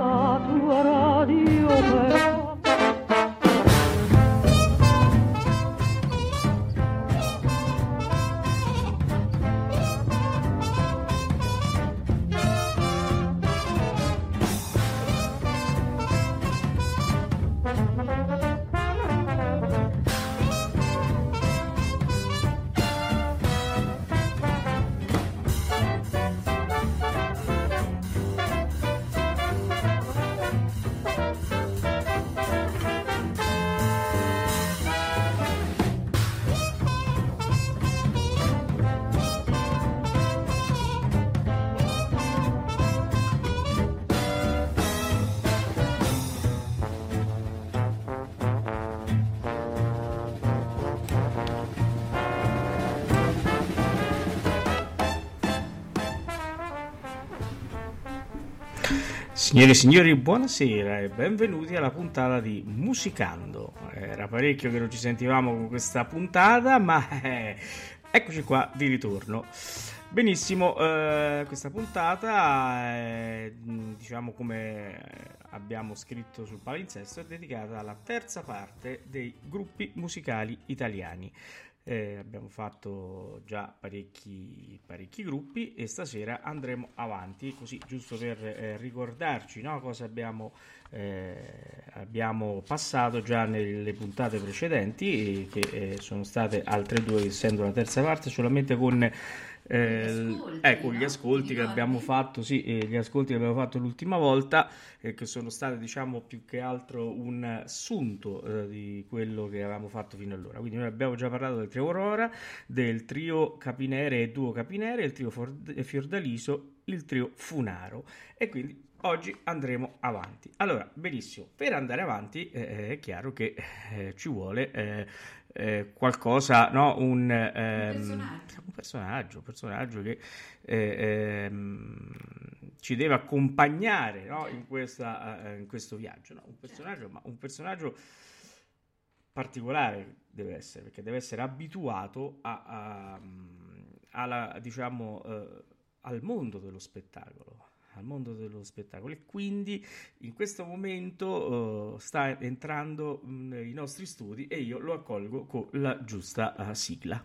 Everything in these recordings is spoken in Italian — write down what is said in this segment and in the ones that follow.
La tua radio Signore e signori, buonasera e benvenuti alla puntata di Musicando. Era parecchio che non ci sentivamo con questa puntata, ma eh, eccoci qua di ritorno. Benissimo, eh, questa puntata, è, diciamo come abbiamo scritto sul palinsesto, è dedicata alla terza parte dei gruppi musicali italiani. Eh, abbiamo fatto già parecchi, parecchi, gruppi e stasera andremo avanti, così giusto per eh, ricordarci no, cosa abbiamo, eh, abbiamo, passato già nelle puntate precedenti, che eh, sono state altre due, essendo la terza parte, solamente con eh, ecco gli ascolti che abbiamo fatto, sì, eh, gli ascolti che abbiamo fatto l'ultima volta, eh, che sono stati diciamo più che altro un assunto eh, di quello che avevamo fatto fino allora. Quindi noi abbiamo già parlato del trio Aurora, del trio Capinere e duo Capinere, il trio Fiordaliso, il trio Funaro e quindi oggi andremo avanti. Allora, benissimo, per andare avanti eh, è chiaro che eh, ci vuole eh, eh, qualcosa, no? un, ehm, un, personaggio. un personaggio, un personaggio che eh, ehm, ci deve accompagnare no? in, questa, uh, in, questo viaggio. No? Un personaggio, certo. ma un personaggio particolare deve essere, perché deve essere abituato a, a, alla, diciamo, uh, al mondo dello spettacolo al mondo dello spettacolo e quindi in questo momento uh, sta entrando mh, nei nostri studi e io lo accolgo con la giusta uh, sigla.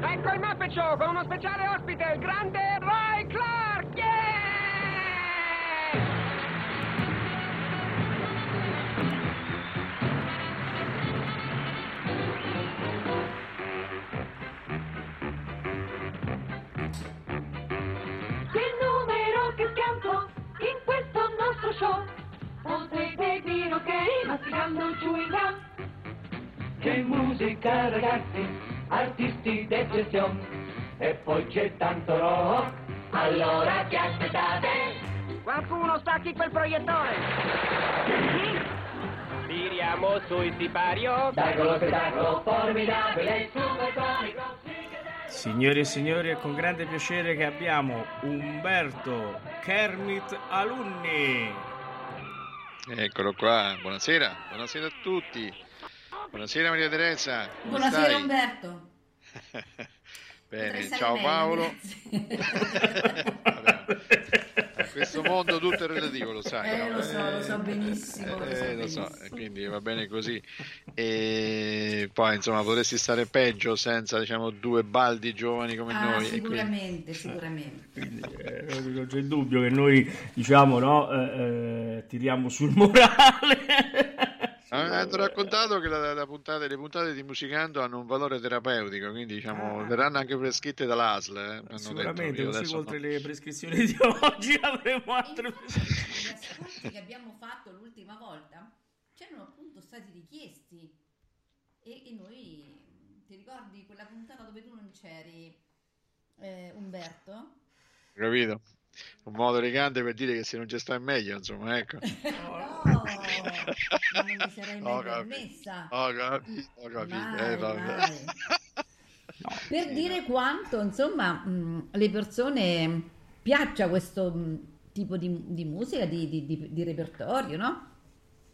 Ecco il Muppet Show con uno speciale ospite, il grande Roy Clark! Yeah! Show Potete dire ok masticando il chewing gum C'è musica ragazzi, artisti d'eccezione E poi c'è tanto rock. Allora che aspettate? Qualcuno stacchi quel proiettore. Tiriamo su il sipario. Dai con lo spettacolo formidabile Super comico Signori e signori, è con grande piacere che abbiamo Umberto Kermit Alunni. Eccolo qua, buonasera, buonasera a tutti. Buonasera Maria Teresa. Buonasera stai? Umberto. Bene, ciao Paolo. questo mondo tutto è relativo, lo sai. Eh, no? lo so, lo so benissimo. Lo, so, eh, lo so, quindi va bene così. E poi insomma potresti stare peggio senza diciamo due baldi giovani come ah, noi. Sicuramente, quindi... sicuramente. Quindi, eh, non c'è dubbio che noi diciamo no, eh, eh tiriamo sul morale. Hanno raccontato che la, la puntata, le puntate di Musicando hanno un valore terapeutico, quindi diciamo, ah. verranno anche prescritte dall'ASL. Eh, Sicuramente, così oltre no. le prescrizioni di oggi avremo altre prescrizioni. Gli ascolti che abbiamo fatto l'ultima volta c'erano appunto stati richiesti e, e noi, ti ricordi quella puntata dove tu non c'eri, eh, Umberto? Capito? Un modo elegante per dire che se non c'è sta è meglio, insomma, ecco. no, non mi sarei mai permessa. Ho capito, ho capito. Mai, eh, mai. No, per dire no. quanto, insomma, mh, le persone piaccia questo mh, tipo di, di musica, di, di, di repertorio, no?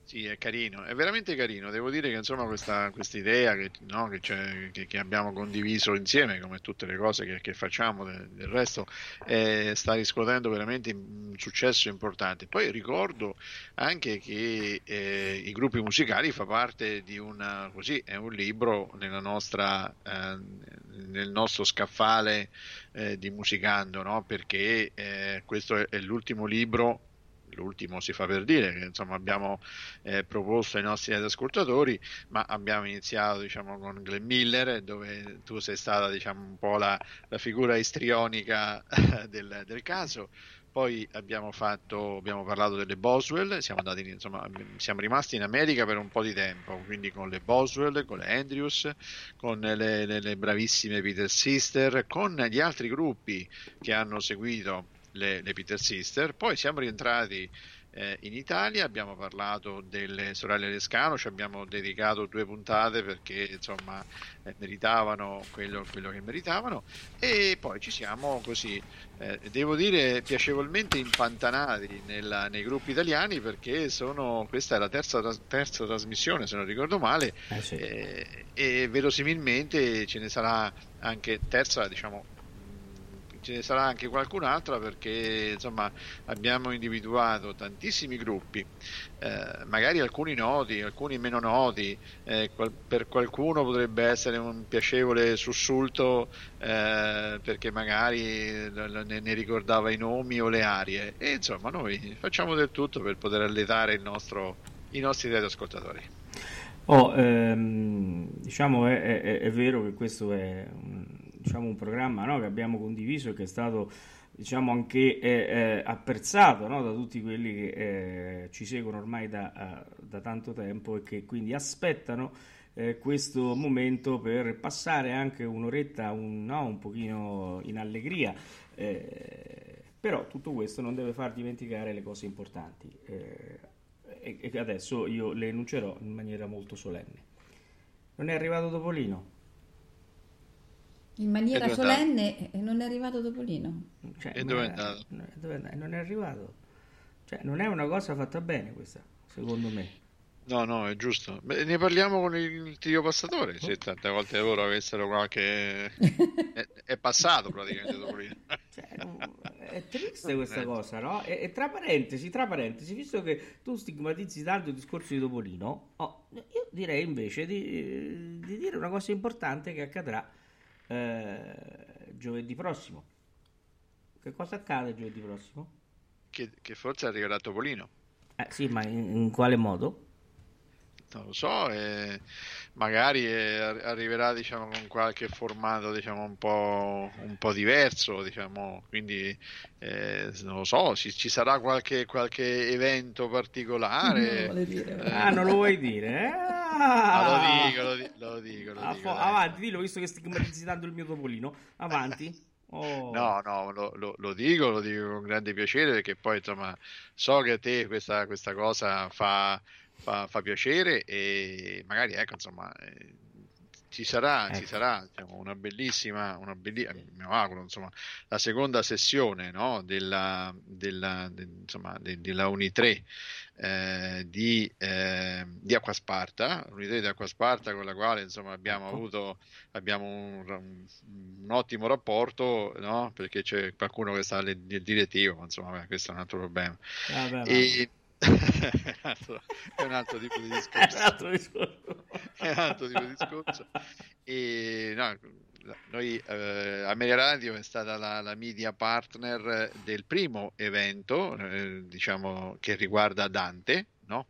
Sì, è carino, è veramente carino. Devo dire che insomma questa idea che, no, che, che, che, abbiamo condiviso insieme, come tutte le cose che, facciamo del, del resto, eh, sta riscuotendo veramente un successo importante. Poi ricordo anche che eh, i gruppi musicali fa parte di una, così, è un libro nostra, eh, nel nostro scaffale eh, di Musicando, no? perché eh, questo è, è l'ultimo libro l'ultimo si fa per dire, che insomma abbiamo eh, proposto ai nostri ascoltatori, ma abbiamo iniziato diciamo, con Glenn Miller, dove tu sei stata diciamo, un po' la, la figura istrionica del, del caso. Poi abbiamo, fatto, abbiamo parlato delle Boswell, siamo, andati, insomma, siamo rimasti in America per un po' di tempo, quindi con le Boswell, con le Andrews, con le, le, le bravissime Peter Sister, con gli altri gruppi che hanno seguito le, le Peter Sister. Poi siamo rientrati eh, in Italia, abbiamo parlato delle sorelle Lescano, ci abbiamo dedicato due puntate perché insomma eh, meritavano quello, quello, che meritavano e poi ci siamo così, eh, devo dire, piacevolmente impantanati nella, nei gruppi italiani perché sono, questa è la terza, terza trasmissione se non ricordo male eh sì. e verosimilmente ce ne sarà anche terza diciamo ce ne sarà anche qualcun'altra perché insomma abbiamo individuato tantissimi gruppi, eh, magari alcuni noti, alcuni meno noti, eh, qual- per qualcuno potrebbe essere un piacevole sussulto eh, perché magari ne, ne, ricordava i nomi o le arie e insomma noi facciamo del tutto per poter alletare nostro, i nostri radioascoltatori. Oh, ehm, diciamo è, è, è, vero che questo è un, diciamo, un programma no, che abbiamo condiviso e che è stato diciamo, anche eh, eh, apprezzato no, da tutti quelli che eh, ci seguono ormai da, da, tanto tempo e che quindi aspettano eh, questo momento per passare anche un'oretta un, no, un pochino in allegria. Eh, però tutto questo non deve far dimenticare le cose importanti eh, e, e adesso io le enuncerò in maniera molto solenne. Non è arrivato Topolino? In maniera solenne e non è arrivato Topolino. Cioè, e dove è andato? Non è arrivato. Cioè, non è una cosa fatta bene questa, secondo me. No, no, è giusto. Beh, ne parliamo con il trio passatore. Se tante volte loro avessero qualche. è, è passato praticamente dopo lì. Cioè, è triste questa cosa, no? E, e, tra parentesi, tra parentesi, visto che tu stigmatizzi tanto il discorso di Topolino, oh, io direi invece di, di, dire una cosa importante che accadrà eh, giovedì prossimo. Che cosa accade giovedì prossimo? Che, che forse arriverà Topolino. Eh, sì, ma in, in quale modo? Non lo so, e magari eh, arriverà diciamo, con qualche formato diciamo, un, po', un po' diverso, diciamo, quindi eh, non lo so, ci, ci sarà qualche, qualche, evento particolare. Non eh, ah, non lo vuoi dire? Ah, lo dico, lo, di- lo dico. Lo ah, dico avanti, dillo, visto che stigmatizzi tanto il mio topolino, avanti. Oh. No, no, lo, lo, lo, dico, lo dico con grande piacere perché poi insomma so che a te questa, questa cosa fa, fa, fa piacere e magari ecco insomma eh, ci sarà, ecco. ci sarà diciamo, una bellissima, una bellissima, mi auguro, insomma, la seconda sessione no, della, della, de, insomma, de, della Uni 3 eh, di, eh, di Acquasparta, l'Uni di Acquasparta con la quale insomma, abbiamo ecco. avuto abbiamo un, un, un ottimo rapporto no? perché c'è qualcuno che sta nel direttivo, ma insomma, beh, questo è un altro problema. Ah, beh, e, è un altro tipo di discorso. È un altro discorso. è un altro tipo di discorso. E, no, noi, eh, Ameria Radio è stata la, la, media partner del primo evento, eh, diciamo, che riguarda Dante, no?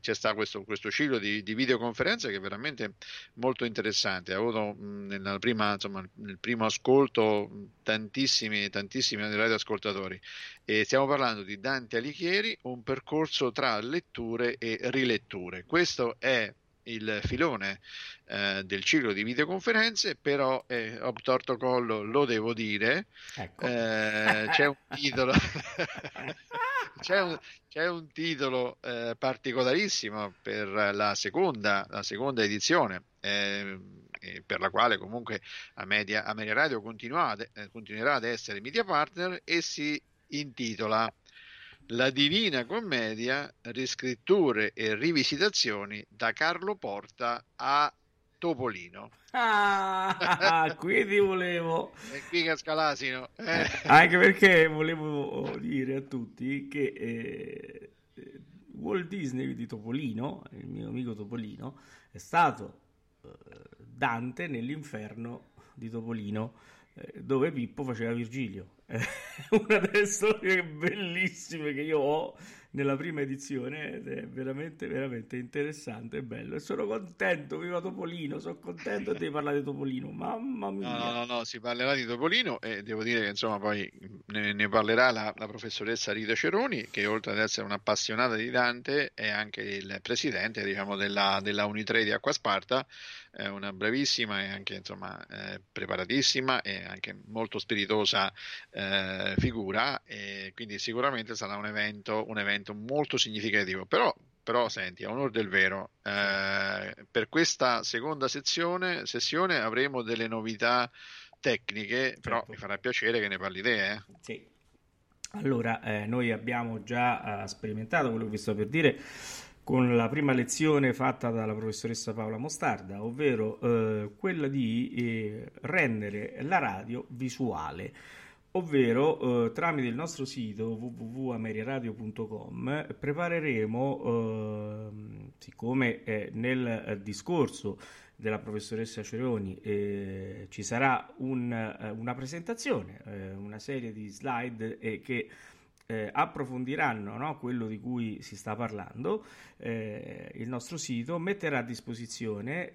c'è stato questo, questo ciclo di, di, videoconferenze che è veramente molto interessante. Ha avuto mh, prima, insomma, nel primo ascolto tantissimi, tantissimi radioascoltatori. E stiamo parlando di Dante Alighieri, un percorso tra letture e riletture. Questo è il filone eh, del ciclo di videoconferenze, però eh, ho torto collo, lo devo dire, ecco. eh, c'è un titolo, c'è, un, c'è un, titolo eh, particolarissimo per la seconda, la seconda edizione. Ehm, per la quale comunque a Media, a Media Radio eh, continuerà ad essere media partner e si intitola la Divina Commedia, riscritture e rivisitazioni da Carlo Porta a Topolino. Ah, qui ti volevo. E qui casca l'asino. Eh. Anche perché volevo dire a tutti che eh, Walt Disney di Topolino, il mio amico Topolino, è stato eh, Dante nell'inferno di Topolino, eh, dove Pippo faceva Virgilio. una delle storie bellissime che io ho nella prima edizione ed è veramente veramente interessante e bello. E sono contento viva Topolino sono contento di parlare di Topolino mamma mia. no no no si parlerà di Topolino e devo dire che insomma poi ne, ne parlerà la, la, professoressa Rita Ceroni che oltre ad essere un'appassionata di Dante è anche il presidente diciamo della, della Unitre di Acquasparta è una bravissima e anche insomma eh, preparatissima e anche molto spiritosa eh, figura e quindi sicuramente sarà un evento, un evento molto significativo però però senti, a onore del vero, eh, per questa seconda sezione, sessione avremo delle novità tecniche, certo. però mi farà piacere che ne parli te. Eh? Sì. Allora, eh, noi abbiamo già eh, sperimentato quello che vi sto per dire con la prima lezione fatta dalla professoressa Paola Mostarda, ovvero eh, quella di eh, rendere la radio visuale. ovvero eh, tramite il nostro sito www.ameriaradio.com prepareremo, eh, siccome eh, nel discorso della professoressa Ceroni eh, ci sarà un, eh, una presentazione, eh, una serie di slide che approfondiranno no, quello di cui si sta parlando, il nostro sito metterà a disposizione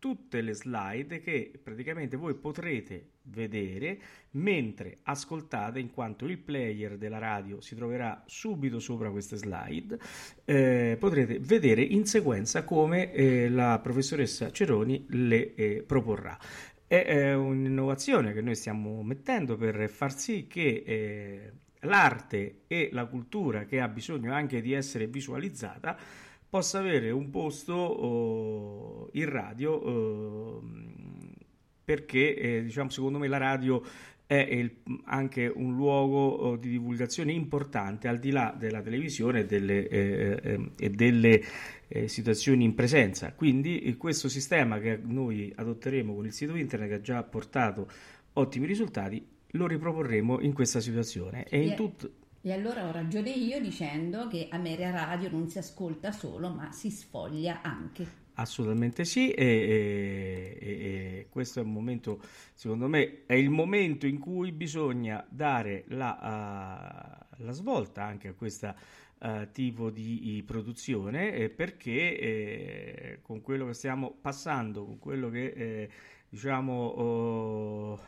tutte le slide che praticamente voi potrete vedere mentre ascoltate in quanto il player della radio si troverà subito sopra queste slide eh, potrete vedere in sequenza come eh, la professoressa Ceroni le eh, proporrà. È, è, un'innovazione che noi stiamo mettendo per far sì che eh, l'arte e la cultura che ha bisogno anche di essere visualizzata possa avere un posto oh, in radio oh, perché eh, diciamo secondo me la radio è il, anche un luogo oh, di divulgazione importante al di là della televisione e delle, eh, eh, e delle situazioni in presenza. Quindi questo sistema che noi adotteremo con il sito internet che ha già portato ottimi risultati lo riproporremo in questa situazione e in tutto e allora ho ragione io dicendo che Ameria Radio non si ascolta solo, ma si sfoglia anche. Assolutamente sì, e, e, e, questo è un momento, secondo me, è il momento in cui bisogna dare la, uh, la svolta anche a questo uh, tipo di produzione, eh, perché eh, con quello che stiamo passando, con quello che eh, diciamo, oh,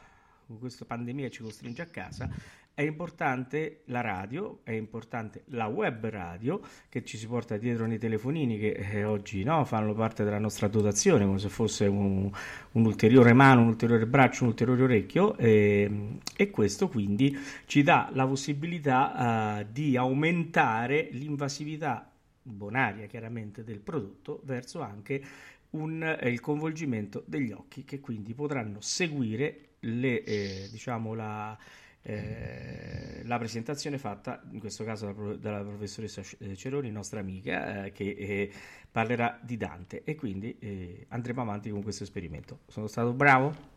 questa pandemia ci costringe a casa, è importante la radio, è importante la web radio che ci si porta dietro nei telefonini che eh, oggi no, fanno parte della nostra dotazione come se fosse un, un'ulteriore mano, un ulteriore braccio, un ulteriore orecchio e, e questo quindi ci dà la possibilità uh, di aumentare l'invasività bonaria chiaramente del prodotto verso anche un, eh, il coinvolgimento degli occhi che quindi potranno seguire le, eh, diciamo la eh, la presentazione fatta in questo caso dalla, professoressa eh, Ceroni, nostra amica, eh, che eh, parlerà di Dante e quindi eh, andremo avanti con questo esperimento. Sono stato bravo?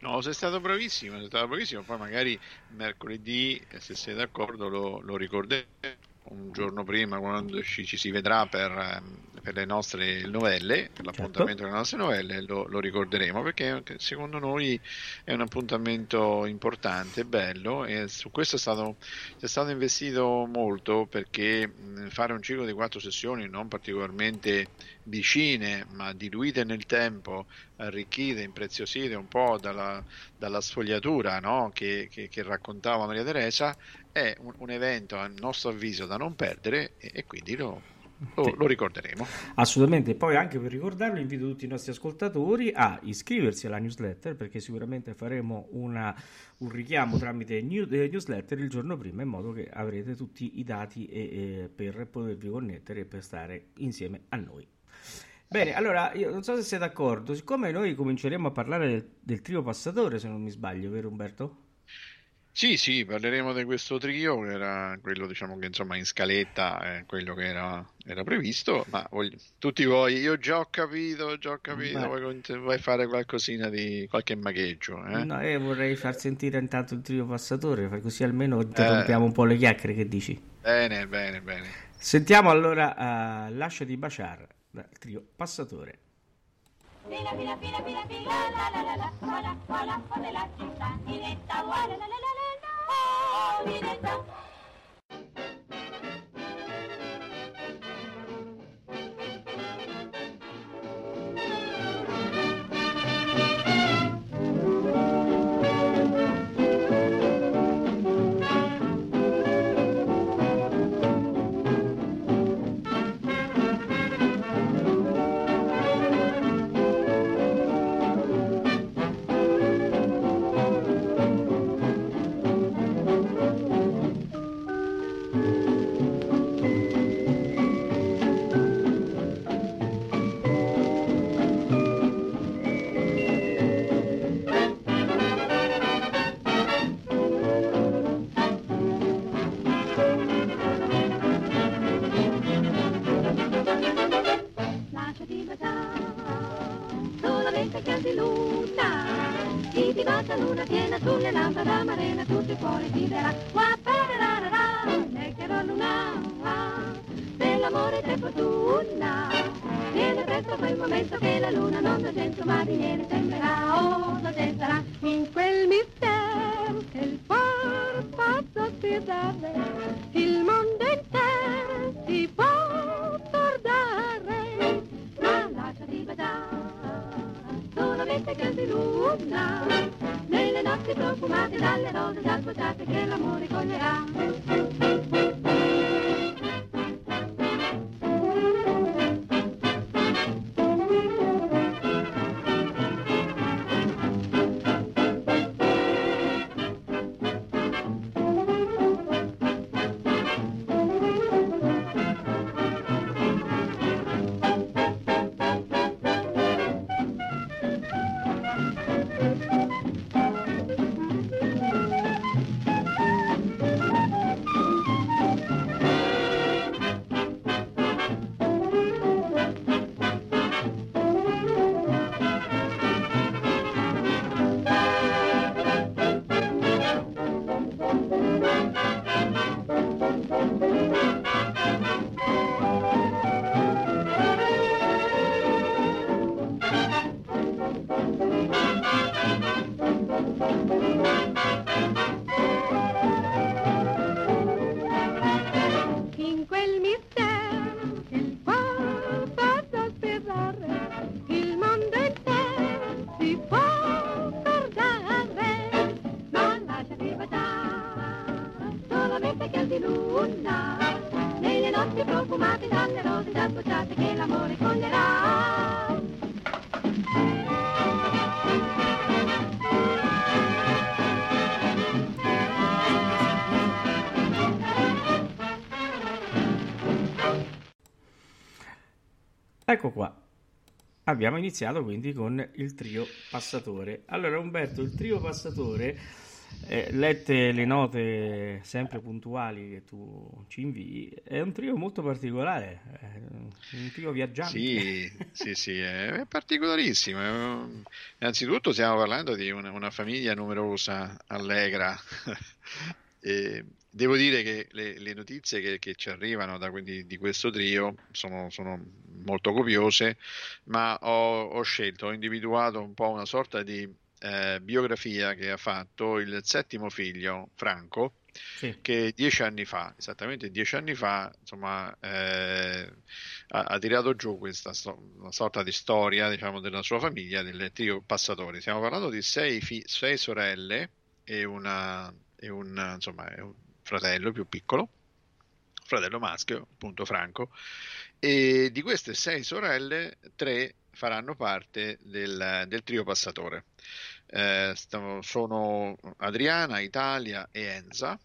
No, sei stato bravissimo, sei stato bravissimo. Poi magari mercoledì, se sei d'accordo, lo, lo ricorderemo un giorno prima quando ci, ci si vedrà per, ehm, per, le nostre novelle, per l'appuntamento certo. delle nostre novelle, lo, lo, ricorderemo perché secondo noi è un appuntamento importante, bello e su questo è stato, è stato investito molto perché fare un ciclo di quattro sessioni non particolarmente vicine ma diluite nel tempo, arricchite, impreziosite un po' dalla, dalla sfogliatura no? che, che, che raccontava Maria Teresa è un, un, evento a nostro avviso da non perdere e, e quindi lo, lo, lo, ricorderemo. Assolutamente, poi anche per ricordarlo invito tutti i nostri ascoltatori a iscriversi alla newsletter perché sicuramente faremo una, un richiamo tramite new, eh, newsletter il giorno prima in modo che avrete tutti i dati e, e per potervi connettere e per stare insieme a noi. Bene, allora io non so se siete d'accordo, siccome noi cominceremo a parlare del, del trio passatore, se non mi sbaglio, vero Umberto? Sì, sì, parleremo di questo trio, che era quello diciamo che insomma in scaletta è quello che era, era previsto, ma voglio, tutti voi, io già ho capito, già ho capito, vuoi, vuoi, fare qualcosina di qualche magheggio? Eh? No, io vorrei far sentire intanto il trio passatore, così almeno interrompiamo eh, un po' le chiacchiere, che dici? Bene, bene, bene. Sentiamo allora uh, Lasciati baciare dal trio passatore. Fila, fila, fila, fila, fila, la la la la, voilà, voilà, della città, diretta, tiene azul, la lámpara amarena, tú Abbiamo iniziato quindi con il trio passatore. Allora, Umberto, il trio passatore, eh, lette le note sempre puntuali che tu ci invii, è un trio molto particolare, è un trio viaggiante. Sì, sì, sì, è particolarissimo. Innanzitutto stiamo parlando di una, una famiglia numerosa, allegra. E devo dire che le, le notizie che, che ci arrivano da, quindi, di questo trio sono, sono molto copiose, ma ho, ho scelto, ho individuato un po' una sorta di eh, biografia che ha fatto il settimo figlio, Franco, Sì. che dieci anni fa, esattamente dieci anni fa, insomma, eh, ha, ha tirato giù questa sto- una sorta di storia, diciamo, della sua famiglia, del trio Passatori. Stiamo parlando di sei, fi- sei sorelle e, una, e un, insomma, un fratello più piccolo, fratello maschio, appunto Franco, e di queste sei sorelle, tre faranno parte del, del trio Passatore. Eh, sono Adriana, Italia e Enza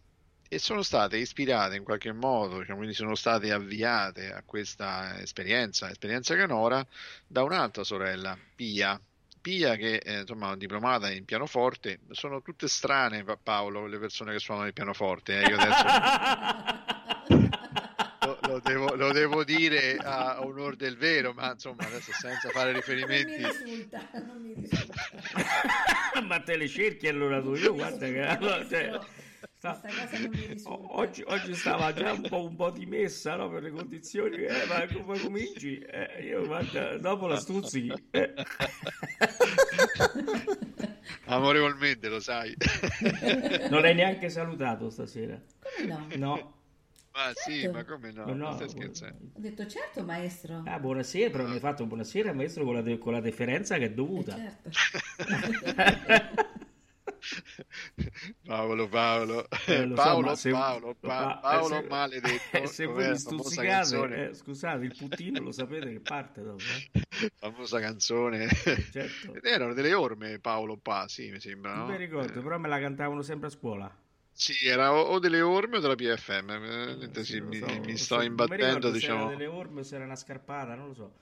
e sono state ispirate in qualche modo, diciamo, quindi sono state avviate a questa esperienza, esperienza canora, da un'altra sorella, Pia. Pia che è insomma diplomata in pianoforte, sono tutte strane Pa- Paolo le persone che suonano il pianoforte, eh, io adesso lo, devo, lo devo dire a onor del vero, ma insomma adesso senza fare Non mi riferimenti risulta, non mi risulta. Ma te le cerchi allora tu, io guarda che... allora, cioè, sta- Oggi, oggi stava già un po', un po' dimessa no, per le condizioni, eh, ma come cominci? Eh, io guarda, dopo la stuzzichi. eh. amorevolmente, lo sai. Non hai neanche salutato stasera. Come no? No. Ma sì, Certo. ma come no? No, Non no. stai scherzando? Ho detto certo maestro. Ah, buonasera, però mi hai fatto buonasera maestro con la, de- con la deferenza che è Eh, dovuta. certo. Paolo, Paolo, Eh, lo so, Paolo, se- Paolo, Pa- pa- Paolo eh, se- maledetto. eh, se voi mi stuzzicate, canzone, eh, scusate, il puttino lo sapete che parte dopo. eh? famosa canzone. Certo. Ed erano delle orme Paolo Pa, sì, mi sembra, Non no? mi ricordo, Eh, però me la cantavano sempre a scuola. Sì, era o, o delle orme o della PFM. eh, Eh, sì, mi, so, mi sto mi imbattendo, se diciamo. era delle orme o se era una scarpata, non lo so.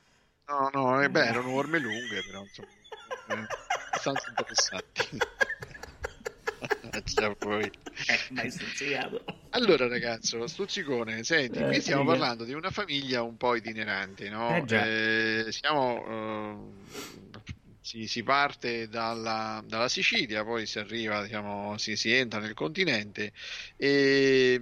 No, no, eh, beh, erano orme lunghe, però, insomma, eh, abbastanza interessanti. Già poi. Eh, stuzzicato. Allora, ragazzo, stuzzicone, senti, Eh, qui stiamo parlando di una famiglia un po' itinerante, no? Eh. Eh, siamo, eh, si, si parte dalla, dalla Sicilia, poi si arriva, diciamo, si, si entra nel continente e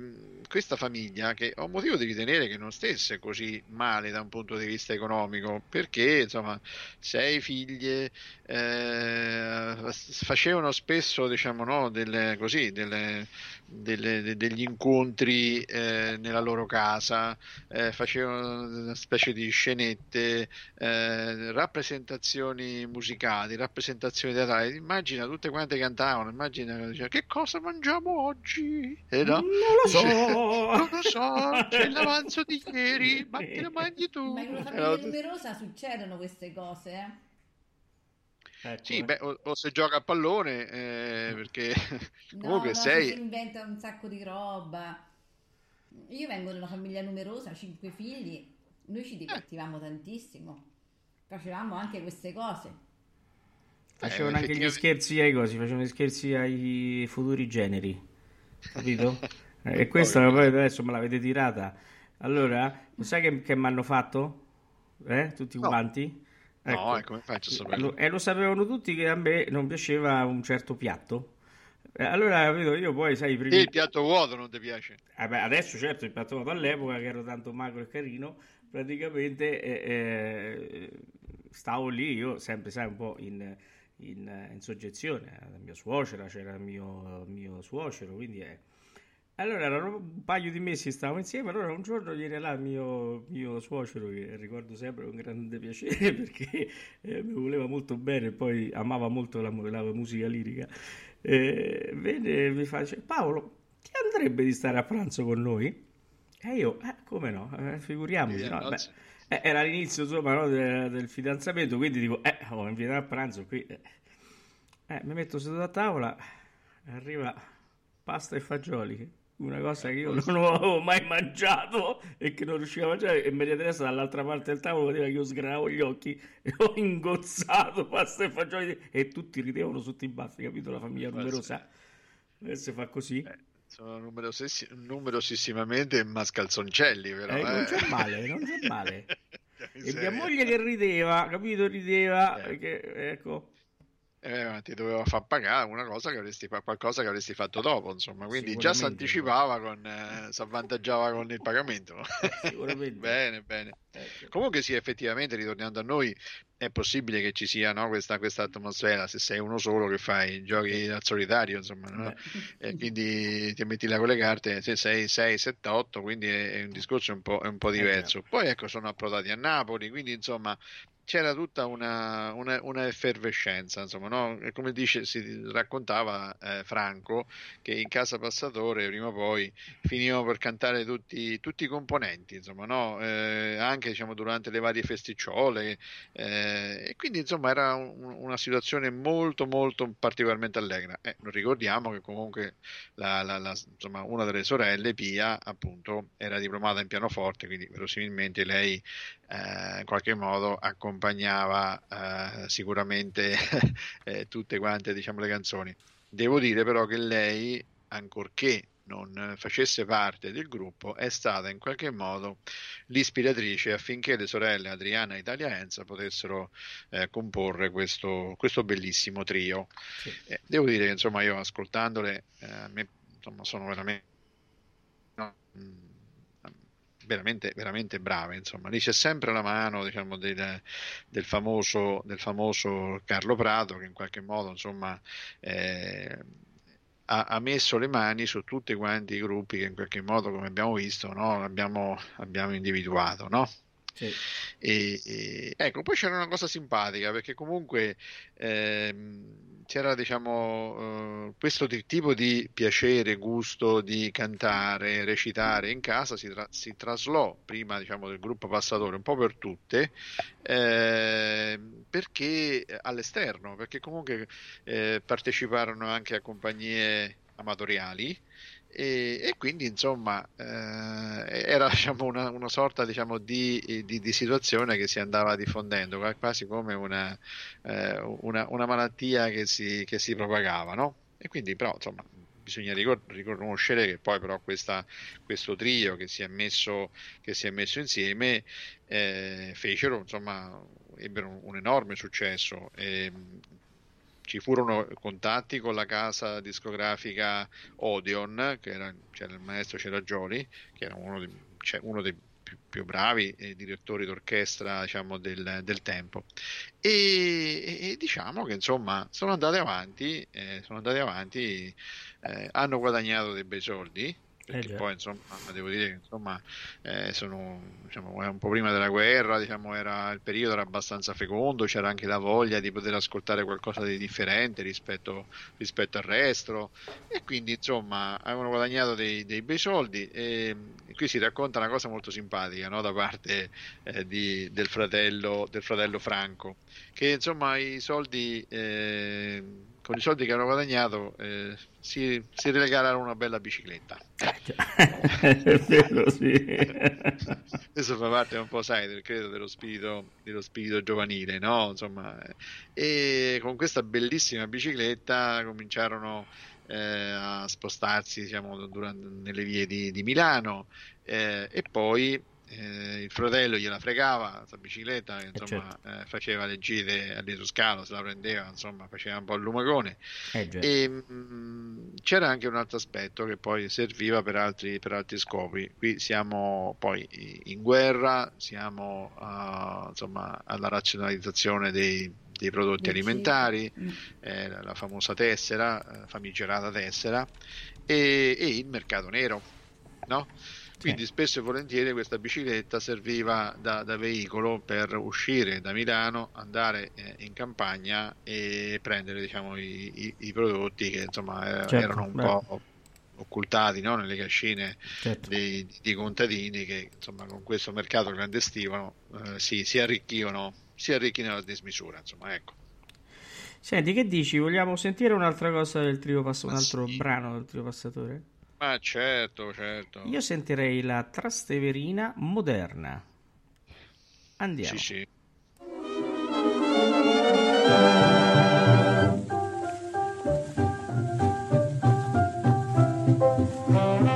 questa famiglia che ho motivo di ritenere che non stesse così male da un punto di vista economico perché insomma sei figlie eh, facevano spesso diciamo no, delle, così, delle, delle- de- degli incontri eh, nella loro casa eh, facevano una specie di scenette eh, rappresentazioni musicali rappresentazioni teatrali immagina tutte quante cantavano immagina diceva, che cosa mangiamo oggi e no? Non lo so. Non lo so c'è l'avanzo di ieri ma te lo mangi tu Ma in una Era famiglia tutto- numerosa succedono queste cose, eh? Ecco, Sì, eh. beh, o, o se gioca a pallone, eh, perché No, comunque no, sei... si inventa un sacco di roba. Io vengo da una famiglia numerosa, cinque figli, noi ci divertivamo tantissimo. Facevamo anche queste cose. Facevano Eh, anche gli scherzi ai cosi, facevano gli scherzi ai futuri generi, capito? Eh, e questa Ovvio. poi adesso me l'avete tirata. Allora, sai che, che mi hanno fatto? Eh? Tutti No. quanti? No, Ecco. come faccio a saperlo? Lo- e lo sapevano tutti che a me non piaceva un certo piatto. Eh, Allora, capito, io poi, sai, i primi... il piatto vuoto non ti piace? Eh beh, adesso certo il piatto vuoto all'epoca che ero tanto magro e carino, praticamente eh, eh, stavo lì, io sempre sai un po' in, in, in soggezione, la mia suocera, c'era il mio, mio suocero, quindi eh. Allora erano un paio di mesi che stavamo insieme, allora un giorno viene là mio, mio suocero che ricordo sempre con grande piacere perché eh, mi voleva molto bene e poi amava molto la, la musica lirica. Eh, venne e mi fa, dice, Paolo, ti andrebbe di stare a pranzo con noi? E io, eh, come no, eh, figuriamoci. No, beh, eh, era l'inizio insomma, no, de- del fidanzamento, quindi dico, eh, ho invitato a pranzo qui. Eh, Eh, mi metto seduto a tavola, arriva pasta e fagioli, una cosa che io non avevo mai mangiato e che non riuscivo a mangiare e Maria Teresa dall'altra parte del tavolo vedeva che io sgranavo gli occhi e ho ingozzato pasta e fagioli e tutti ridevano sotto i baffi, capito? La famiglia numerosa. Si fa così. Eh, sono numerosissi- numerosissimamente mascalzoncelli, però. Eh, non eh. c'è male, non c'è male. E mia moglie che rideva, capito? Rideva, Eh. che, ecco. Eh, ti doveva far pagare una cosa che avresti qualcosa che avresti fatto dopo, insomma, quindi già si anticipava con, eh, si avvantaggiava con il pagamento. Sicuramente. bene, bene. Ecco. Comunque sì, effettivamente, ritornando a noi, è possibile che ci sia no, questa, questa atmosfera, se sei uno solo che fai giochi al solitario, insomma, no? E quindi ti metti là con le carte, se sei 6, 7, 8, quindi è, è un discorso un po', è un po' diverso. Poi ecco, sono approdati a Napoli, quindi insomma c'era tutta una, una, una effervescenza, insomma, no? Come dice, si raccontava eh, Franco che in casa Passatore prima o poi finivano per cantare tutti, tutti i componenti, insomma, no? Eh, anche diciamo, durante le varie festicciole, eh, e quindi insomma era un- una situazione molto molto particolarmente allegra. Eh, ricordiamo che comunque la- la- la- insomma, una delle sorelle, Pia, appunto, era diplomata in pianoforte, quindi verosimilmente lei eh, in qualche modo accompagnava eh, sicuramente eh, tutte quante diciamo, le canzoni. Devo dire però che lei, ancorché non facesse parte del gruppo, è stata in qualche modo l'ispiratrice affinché le sorelle Adriana, Italia e Enza potessero eh, comporre questo, questo bellissimo trio. Sì. Eh, devo dire che insomma io ascoltandole, eh, me, insomma, sono veramente, no, mh, veramente, veramente brave. Insomma, lì c'è sempre la mano diciamo, del, del famoso, del famoso Carlo Prato che in qualche modo insomma, eh, ha, ha messo le mani su tutti quanti i gruppi che in qualche modo, come abbiamo visto, no, abbiamo, individuato. No? E, e- ecco, poi c'era una cosa simpatica perché comunque ehm, c'era diciamo eh, questo ti- tipo di piacere, gusto di cantare, recitare in casa si, tra- si traslò prima diciamo del gruppo passatore un po' per tutte ehm, perché all'esterno, perché comunque eh, parteciparono anche a compagnie amatoriali e, e quindi insomma eh, era diciamo, una, una sorta diciamo, di, di- di situazione che si andava diffondendo, qua- quasi come una, eh, una- una malattia che si, che si propagava, no? E quindi però insomma bisogna riconoscere che poi però questa, questo trio che si è messo, si è messo insieme eh, fecero, insomma, ebbero un, un enorme successo. E, ci furono contatti con la casa discografica Odeon, che era, c'era il maestro Ceragioli, che era uno, di, cioè uno dei più, più bravi eh, direttori d'orchestra diciamo, del, del tempo. E, e, diciamo che insomma sono andati avanti, eh, sono andati avanti, eh, hanno guadagnato dei bei soldi perché eh poi insomma devo dire che insomma eh, sono diciamo, un po' prima della guerra diciamo era il periodo era abbastanza fecondo c'era anche la voglia di poter ascoltare qualcosa di differente rispetto, rispetto al resto e quindi insomma avevano guadagnato dei, dei bei soldi e, e, qui si racconta una cosa molto simpatica no? da parte eh, di, del, fratello, del fratello Franco che insomma i soldi eh, con i soldi che hanno guadagnato eh, si, si regalarono una bella bicicletta. È vero, sì. Questo fa parte un po', sai, credo, dello spirito, dello spirito giovanile, no? Insomma, eh, e con questa bellissima bicicletta cominciarono eh, a spostarsi diciamo, durante, nelle vie di, di Milano eh, e poi eh, il fratello gliela fregava questa bicicletta che insomma certo. eh, faceva le gite all'Etoscalo se la prendeva insomma faceva un po' il lumagone eh, e mh, mm, c'era anche un altro aspetto che poi serviva per altri, per altri scopi qui siamo poi in guerra siamo uh, insomma alla razionalizzazione dei, dei prodotti alimentari mm. eh, la famosa tessera eh, famigerata tessera e, e il mercato nero no? Quindi sì. spesso e volentieri questa bicicletta serviva da, da, veicolo per uscire da Milano, andare eh, in campagna e prendere diciamo, i, i, i, prodotti che insomma eh, certo, erano un beh. po' occultati no? nelle cascine certo. dei, dei, contadini che insomma con questo mercato clandestino eh, si, si, arricchivano si arricchivano a dismisura insomma ecco Senti, che dici? Vogliamo sentire un'altra cosa del trio passo, un altro sì. brano del trio passatore? Ma certo, certo. Io sentirei la Trasteverina moderna. Andiamo. Sì, sì. Oh, Moretti.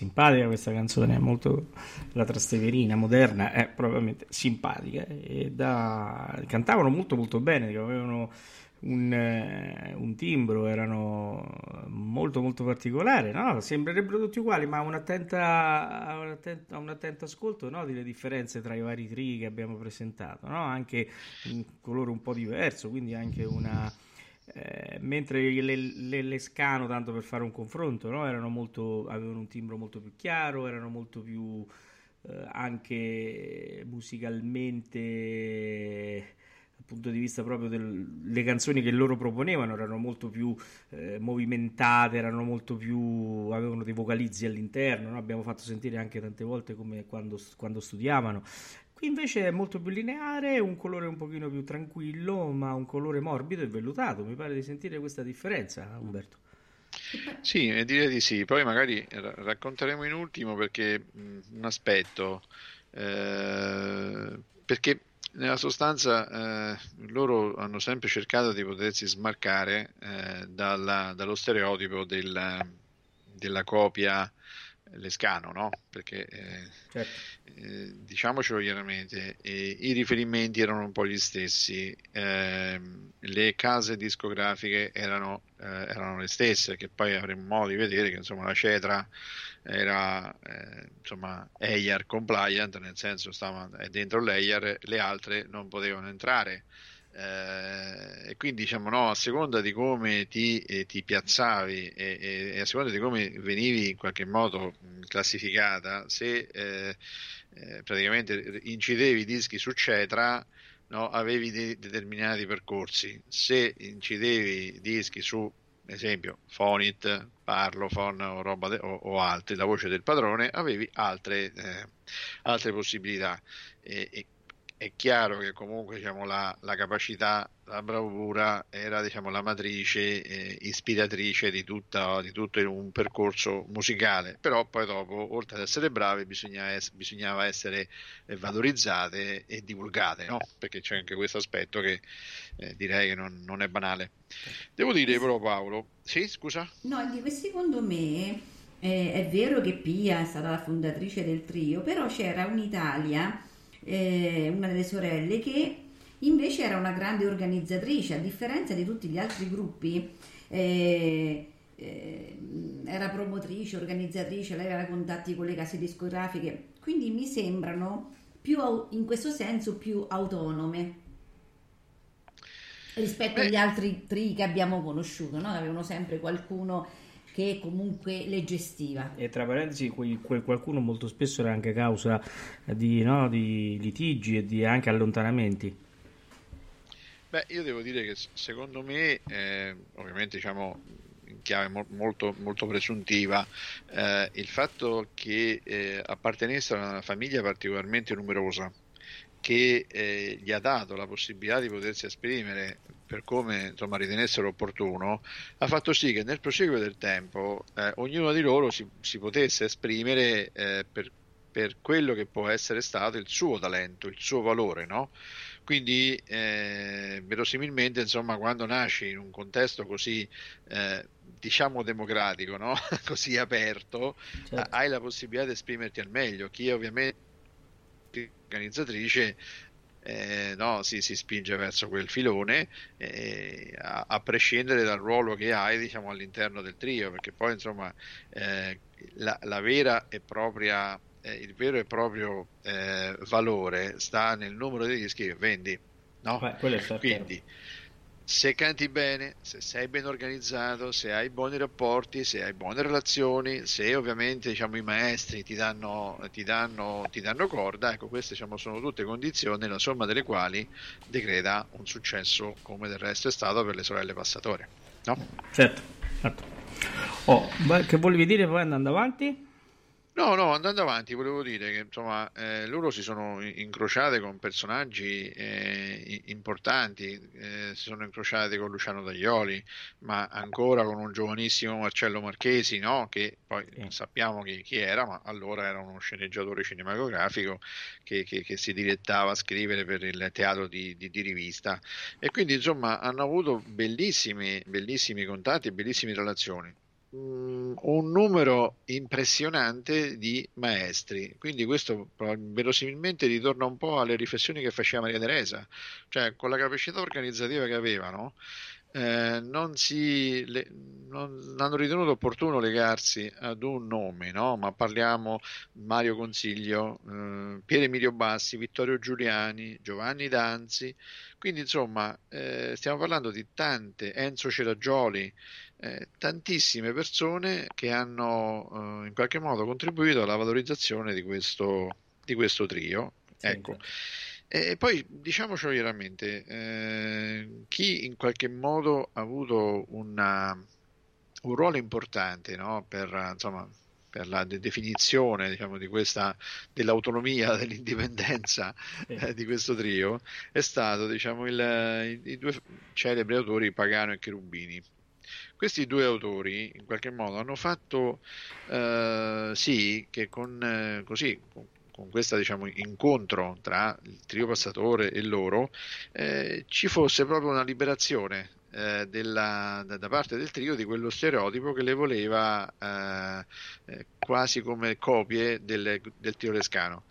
Simpatica questa canzone, è molto la Trasteverina moderna, è probabilmente simpatica e da... cantavano molto molto bene, avevano un, eh, un, timbro, erano molto molto particolari, no? sembrerebbero tutti uguali, ma un, attenta, un, attento, ascolto no? delle differenze tra i vari tri che abbiamo presentato, no? anche un colore un po' diverso, quindi anche una... Eh, mentre le, le, le, Scano, tanto per fare un confronto, no? molto, avevano un timbro molto più chiaro, erano molto più eh, anche musicalmente punto di vista proprio delle canzoni che loro proponevano erano molto più eh, movimentate, erano molto più avevano dei vocalizzi all'interno, no? abbiamo fatto sentire anche tante volte come quando, quando studiavano. Qui invece è molto più lineare, un colore un pochino più tranquillo, ma un colore morbido e vellutato. Mi pare di sentire questa differenza, Umberto. Sì, direi di sì. Poi magari racconteremo in ultimo perché un aspetto, eh, perché nella sostanza eh, loro hanno sempre cercato di potersi smarcare eh, dalla, dallo stereotipo della, della copia lescano, no? Perché eh, certo. eh, diciamocelo chiaramente, eh, i riferimenti erano un po' gli stessi, ehm, le case discografiche erano, eh, erano, le stesse, che poi avremo modo di vedere che insomma la Cetra era eh, insomma EIAR compliant, nel senso stava dentro l'EIAR, le altre non potevano entrare. Eh, e quindi diciamo no, a seconda di come ti, eh, ti piazzavi e, e, e, a seconda di come venivi in qualche modo classificata, se eh, eh, praticamente incidevi dischi su Cetra, no, avevi de- determinati percorsi, se incidevi dischi su esempio Fonit, Parlophone o, roba de- o, o altri, la voce del padrone, avevi altre, eh, altre possibilità. E, è chiaro che comunque diciamo, la, la, capacità, la bravura era diciamo, la matrice eh, ispiratrice di, tutta, di, tutto un percorso musicale, però poi dopo, oltre ad essere brave, bisognava, ess- bisognava essere eh, valorizzate e divulgate, no? perché c'è anche questo aspetto che eh, direi che non, non, è banale. Devo dire però Paolo, sì scusa? No, secondo me eh, è vero che Pia è stata la fondatrice del trio, però c'era un'Italia eh, una delle sorelle, che invece era una grande organizzatrice, a differenza di tutti gli altri gruppi. Eh, eh, era promotrice, organizzatrice, lei aveva contatti con le case discografiche, quindi mi sembrano più in questo senso più autonome rispetto Beh. agli altri tri che abbiamo conosciuto, no? avevano sempre qualcuno che comunque le gestiva. E tra parentesi, quel, quel qualcuno molto spesso era anche causa di, no, di litigi e di anche allontanamenti. Beh, io devo dire che secondo me, eh, ovviamente diciamo in chiave mo- molto, molto presuntiva, eh, il fatto che eh, appartenesse a una famiglia particolarmente numerosa, che eh, gli ha dato la possibilità di potersi esprimere per come insomma, ritenessero opportuno, ha fatto sì che nel proseguo del tempo eh, ognuno di loro si, si potesse esprimere eh, per, per, quello che può essere stato il suo talento, il suo valore, no? Quindi eh, verosimilmente, insomma, quando nasci in un contesto così eh, diciamo democratico, no? così aperto, certo. hai la possibilità di esprimerti al meglio. Chi ovviamente organizzatrice eh, no, si, si, spinge verso quel filone eh, a, a, prescindere dal ruolo che hai diciamo, all'interno del trio perché poi insomma eh, la, la, vera e propria eh, il vero e proprio eh, valore sta nel numero di dischi che vendi no? Beh, quindi se canti bene, se sei ben organizzato, se hai buoni rapporti, se hai buone relazioni, se ovviamente diciamo, i maestri ti danno, ti, danno, ti danno, corda, ecco queste diciamo, sono tutte condizioni, la somma delle quali decreta un successo come del resto è stato per le sorelle passatore. No? Certo, certo. Oh, che volevi dire poi andando avanti? No, no, andando avanti, volevo dire che insomma, eh, loro si sono incrociate con personaggi eh, importanti, eh, si sono incrociate con Luciano Daglioli, ma ancora con un giovanissimo Marcello Marchesi, no? che poi sì. sappiamo chi, chi, era, ma allora era uno sceneggiatore cinematografico che, che, che, si direttava a scrivere per il teatro di, di, di rivista. E quindi insomma hanno avuto bellissimi, bellissimi contatti e bellissime relazioni un numero impressionante di maestri. Quindi questo verosimilmente ritorna un po' alle riflessioni che faceva Maria Teresa, cioè con la capacità organizzativa che avevano. eh, non, si, le- non hanno ritenuto opportuno legarsi ad un nome, no? ma parliamo Mario Consiglio, eh, Pier Emilio Bassi, Vittorio Giuliani, Giovanni Danzi, quindi insomma eh, stiamo parlando di tante, Enzo Ceragioli, eh, tantissime persone che hanno eh, in qualche modo contribuito alla valorizzazione di questo, di questo trio. Sì, Ecco. E poi diciamocelo chiaramente, eh, chi in qualche modo ha avuto una- un ruolo importante no, per, insomma, per la de- definizione diciamo, di questa, dell'autonomia, dell'indipendenza Sì. eh, di questo trio è stato diciamo, il- i, i due celebri autori Pagano e Cherubini. Questi due autori in qualche modo hanno fatto eh, sì che con, eh, così, con, con questo diciamo, incontro tra il trio passatore e loro eh, ci fosse proprio una liberazione eh, della- da, da parte del trio di quello stereotipo che le voleva eh, eh, quasi come copie del, del trio Lescano.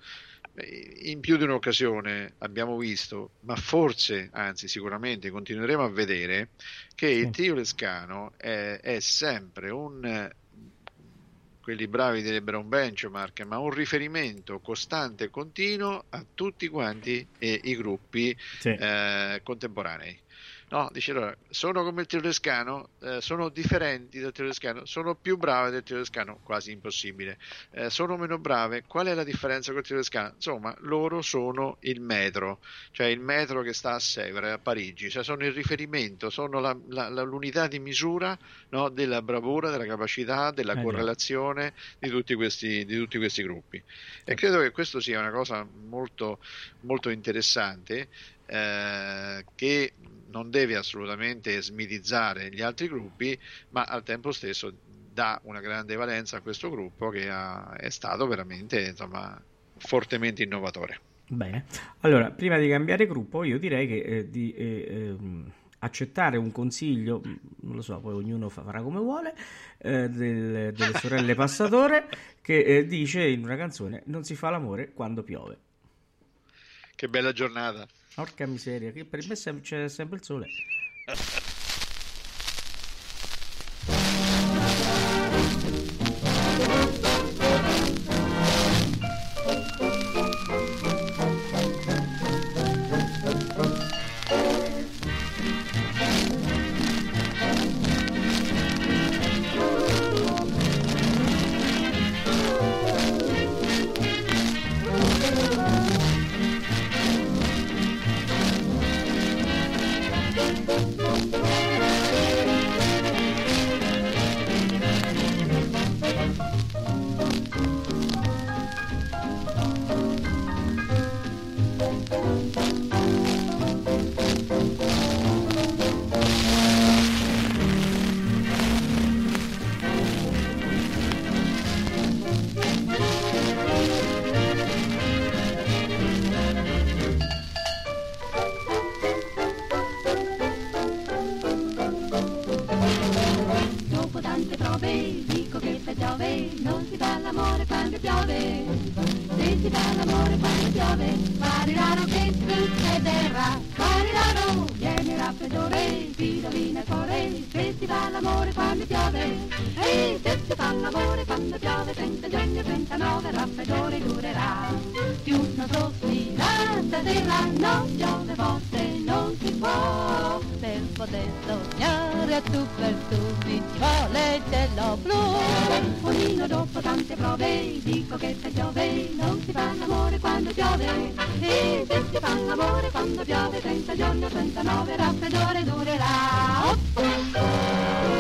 Eh, In più di un'occasione abbiamo visto, ma forse, anzi sicuramente continueremo a vedere, che il trio Lescano è, è sempre un, quelli bravi direbbero un benchmark, ma un riferimento costante e continuo a tutti quanti i gruppi Sì. eh, contemporanei. No, dice allora, sono come il trio Lescano, eh, sono differenti dal trio Lescano, sono più brave del trio Lescano, quasi impossibile. Eh, sono meno brave, qual è la differenza col trio Lescano? Insomma, loro sono il metro, cioè il metro che sta a Sevres, a Parigi, cioè sono il riferimento, sono la- la- la- l'unità di misura no, della bravura, della capacità, della Eh, correlazione di tutti questi, di tutti questi gruppi. E credo che questo sia una cosa molto, molto interessante eh, che non deve assolutamente smitizzare gli altri gruppi, ma al tempo stesso dà una grande valenza a questo gruppo che ha- è stato veramente insomma, fortemente innovatore. Bene, allora prima di cambiare gruppo io direi che eh, di eh, ehm, accettare un consiglio, mh, non lo so, poi ognuno fa- farà come vuole, eh, del- delle sorelle Passatore che eh, dice in una canzone non si fa l'amore quando piove. Che bella giornata! Porca miseria, che per me c'è sempre il sole. l'amore quando piove. Se si fa l'amore quando piove, parirano che succederà. Parirano, viene il raffreddore, ti rovina il cuore. Se si fa l'amore quando piove, e se si fa l'amore quando piove, 30 giorni e 39 il raffreddore durerà. Più non soffrirà stasera, non piove forte, non si può. Per poter sognare a tu per tu il cielo blu. Ognuno dopo tante prove dico che se piove non si fa l'amore quando piove. E se si fa l'amore quando piove 30 giorni o 39 il raffreddore durerà. Thank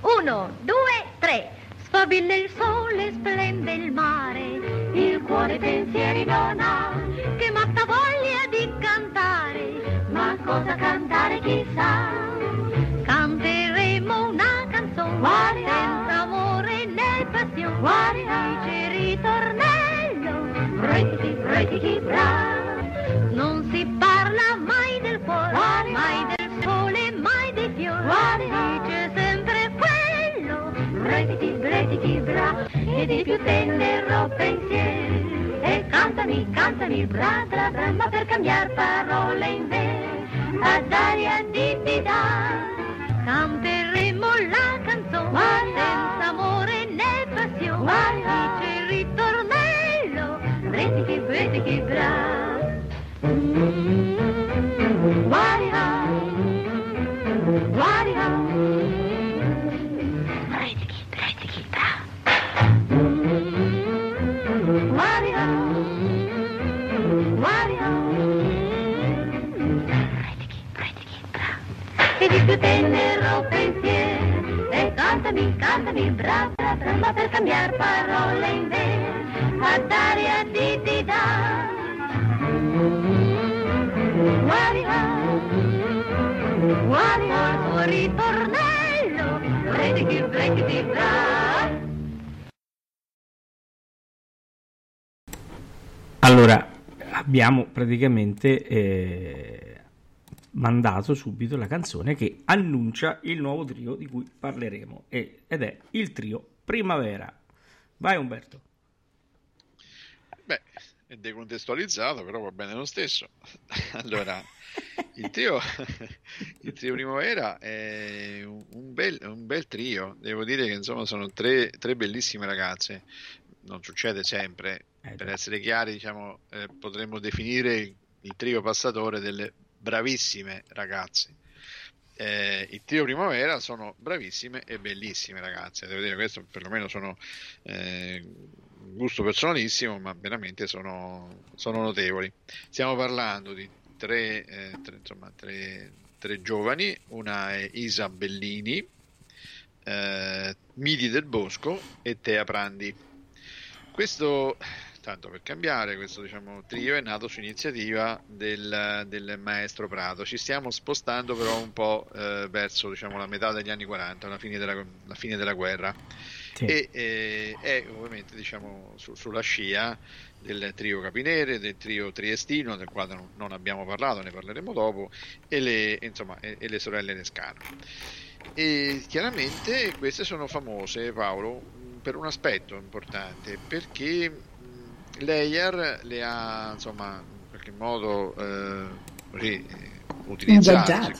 Uno, due, tre. Sfavilla il sole, splende il mare, il cuore pensieri non ha, che matta voglia di cantare, ma cosa cantare chissà. Canteremo una canzone. Senza amore né passione, dice ritornello, retichi, retichi, bra. Non si parla retichi, retichi, bra, e di più tenero pensieri. E cantami, cantami, bra, bra, bra, ma per cambiar parole in ve, a daria di da. Canteremo la canzone senza amore né passione, dice il ritornello, retichi, retichi, bra. Guarda, più tenero pensiero, e cantami, cantami, bra, bra, bra, ma per cambiar parole in ve, a dare a di di da. Guarda il tuo ritornello, retichi, retichi, bra. Allora, abbiamo praticamente eh, mandato subito la canzone che annuncia il nuovo trio di cui parleremo e- ed è il trio Primavera. Vai Umberto. Beh, è decontestualizzato, però va bene lo stesso. Allora, il trio, il trio Primavera è un bel, un bel trio. Devo dire che insomma sono tre, tre bellissime ragazze. Non succede sempre. Eh, Per essere chiari, diciamo, eh, potremmo definire il trio passatore delle bravissime ragazze. Eh, il trio Primavera sono bravissime e bellissime ragazze. Devo dire, questo perlomeno sono eh, gusto personalissimo, ma veramente sono, sono notevoli. Stiamo parlando di tre, eh, tre, insomma, tre, tre giovani, una è Isa Bellini, eh, Midi del Bosco e Tea Prandi. Questo, tanto per cambiare, questo diciamo, trio è nato su iniziativa del, del maestro Prato. Ci stiamo spostando però un po' eh, verso diciamo, la metà degli anni 40, la fine della, la fine della guerra Sì. e eh, è ovviamente diciamo, su- sulla scia del trio Capinere, del trio Triestino, del quale non, non abbiamo parlato, ne parleremo dopo, e le, insomma, e, e le sorelle Lescano. E chiaramente queste sono famose, Paolo, per un aspetto importante, perché Leyer le ha insomma in qualche modo eh, così, eh, utilizzate,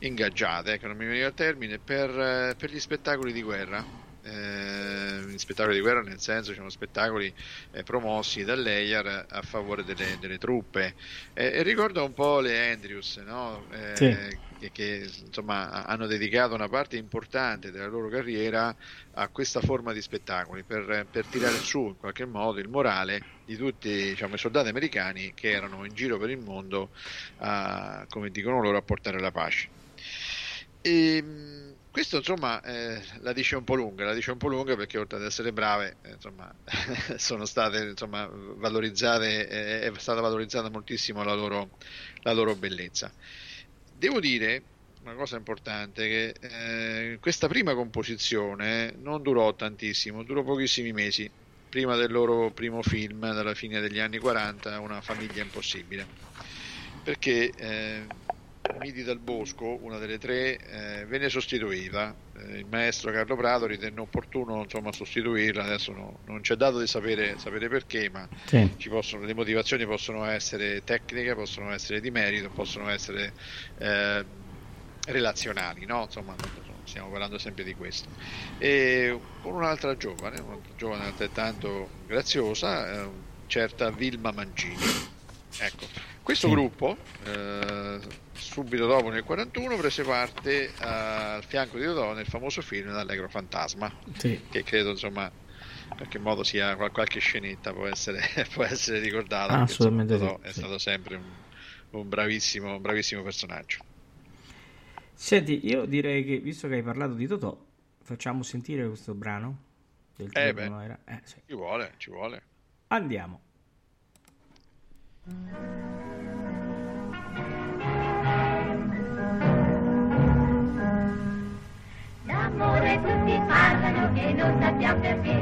Ingaggiate. ecco, non mi veniva il termine, per, eh, per gli spettacoli di guerra. Eh, gli spettacoli di guerra nel senso diciamo spettacoli eh, promossi da Leyer a favore delle, delle truppe Eh, e ricorda un po' le Andrews no? Eh, Sì. Che, che, insomma hanno dedicato una parte importante della loro carriera a questa forma di spettacoli per, per tirare su in qualche modo il morale di tutti diciamo, i soldati americani che erano in giro per il mondo a, come dicono loro a portare la pace e, mh, questo insomma eh, la dice un po' lunga, la dice un po' lunga perché oltre ad essere brave, eh, insomma, sono state insomma, valorizzate, eh, è stata valorizzata moltissimo la loro, la loro bellezza. Devo dire una cosa importante, che eh, questa prima composizione non durò tantissimo, durò pochissimi mesi, prima del loro primo film, dalla fine degli anni 40, Una famiglia impossibile, perché eh, Midi dal Bosco, una delle tre, eh, venne sostituita. Eh, il maestro Carlo Prato ritenne opportuno insomma, sostituirla, adesso no- non c'è dato di sapere, sapere perché, ma Sì. ci possono, le motivazioni possono essere tecniche, possono essere di merito, possono essere eh, relazionali, no? Insomma, stiamo parlando sempre di questo. E con un'altra giovane, un'altra giovane altrettanto graziosa, eh, certa Vilma Mancini. Ecco, questo Sì. gruppo, eh, subito dopo nel 41, prese parte eh, al fianco di Dodò nel famoso film L'Allegro Fantasma Sì. che credo insomma in qualche modo sia qual- qualche scenetta può essere, può essere ricordata perché, Assolutamente insomma, sì, Totò è sì. stato sempre un, un bravissimo, un bravissimo personaggio Senti, io direi che, visto che hai parlato di Totò, facciamo sentire questo brano? Del Eh, beh. Primavera? Eh, sì. Ci vuole, ci vuole. Andiamo. D'amore tutti parlano che non sappiamo perché,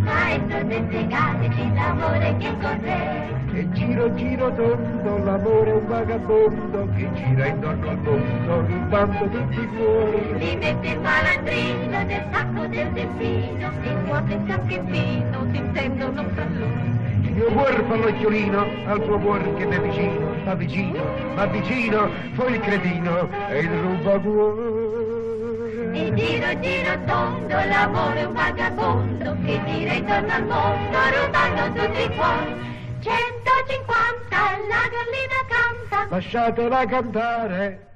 maestro te spiegateci l'amore che cos'è. E giro giro tondo, l'amore è un vagabondo che gira intorno al mondo, rubando tutti i cuori. Li mette il malandrino nel sacco del destino, e nuote e sacchi fino, si intendono fra loro. Il mio cuore fa l'occhiolino al tuo cuore che mi è vicino, ma vicino, ma vicino, poi il cretino e il rubacuore. E giro giro tondo, l'amore è un vagabondo che gira intorno al mondo, rubando tutti i cuori. 150, la gallina canta. Lasciatela cantare.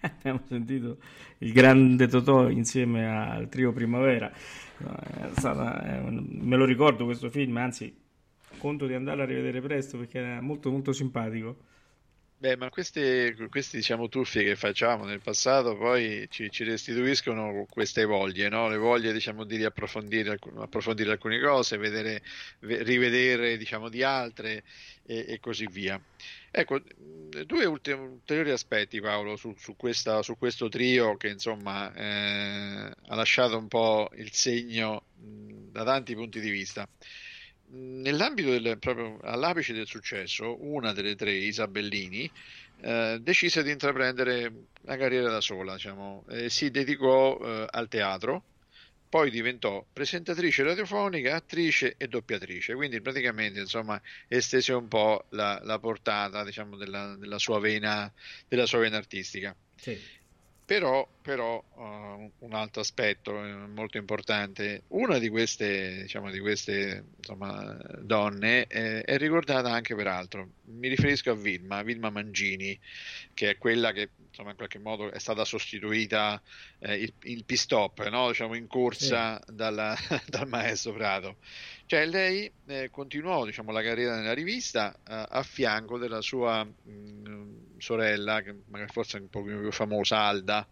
Abbiamo sentito il grande Totò insieme al trio Primavera. È stata- è un- me lo ricordo questo film, anzi, conto di andarlo a rivedere presto perché era molto molto simpatico. Beh, ma queste, questi diciamo tuffi che facciamo nel passato poi ci, ci restituiscono queste voglie, no? Le voglie diciamo di riapprofondire approfondire alcune cose, vedere, ve- rivedere diciamo di altre e, e così via. Ecco, due ulteriori aspetti Paolo su, su questa- su questo trio che insomma eh, ha lasciato un po' il segno da tanti punti di vista. Nell'ambito del, proprio all'apice del successo, una delle tre, Isabellini, eh, decise di intraprendere una carriera da sola, diciamo, e si dedicò eh, al teatro, poi diventò presentatrice radiofonica, attrice e doppiatrice, quindi praticamente insomma estese un po' la, la portata diciamo, della, della sua vena, della sua vena artistica. Sì. Però, però uh, un altro aspetto eh, molto importante, una di queste, diciamo, di queste insomma, donne eh, è ricordata anche per altro. Mi riferisco a Vilma, Vilma Mangini, che è quella che insomma, in qualche modo è stata sostituita eh, il, il pit-stop, no? diciamo, in corsa dalla- dal maestro Prato. Cioè lei eh, continuò diciamo, la carriera nella rivista eh, a fianco della sua mh, sorella, che magari forse è un po' più famosa, Alda,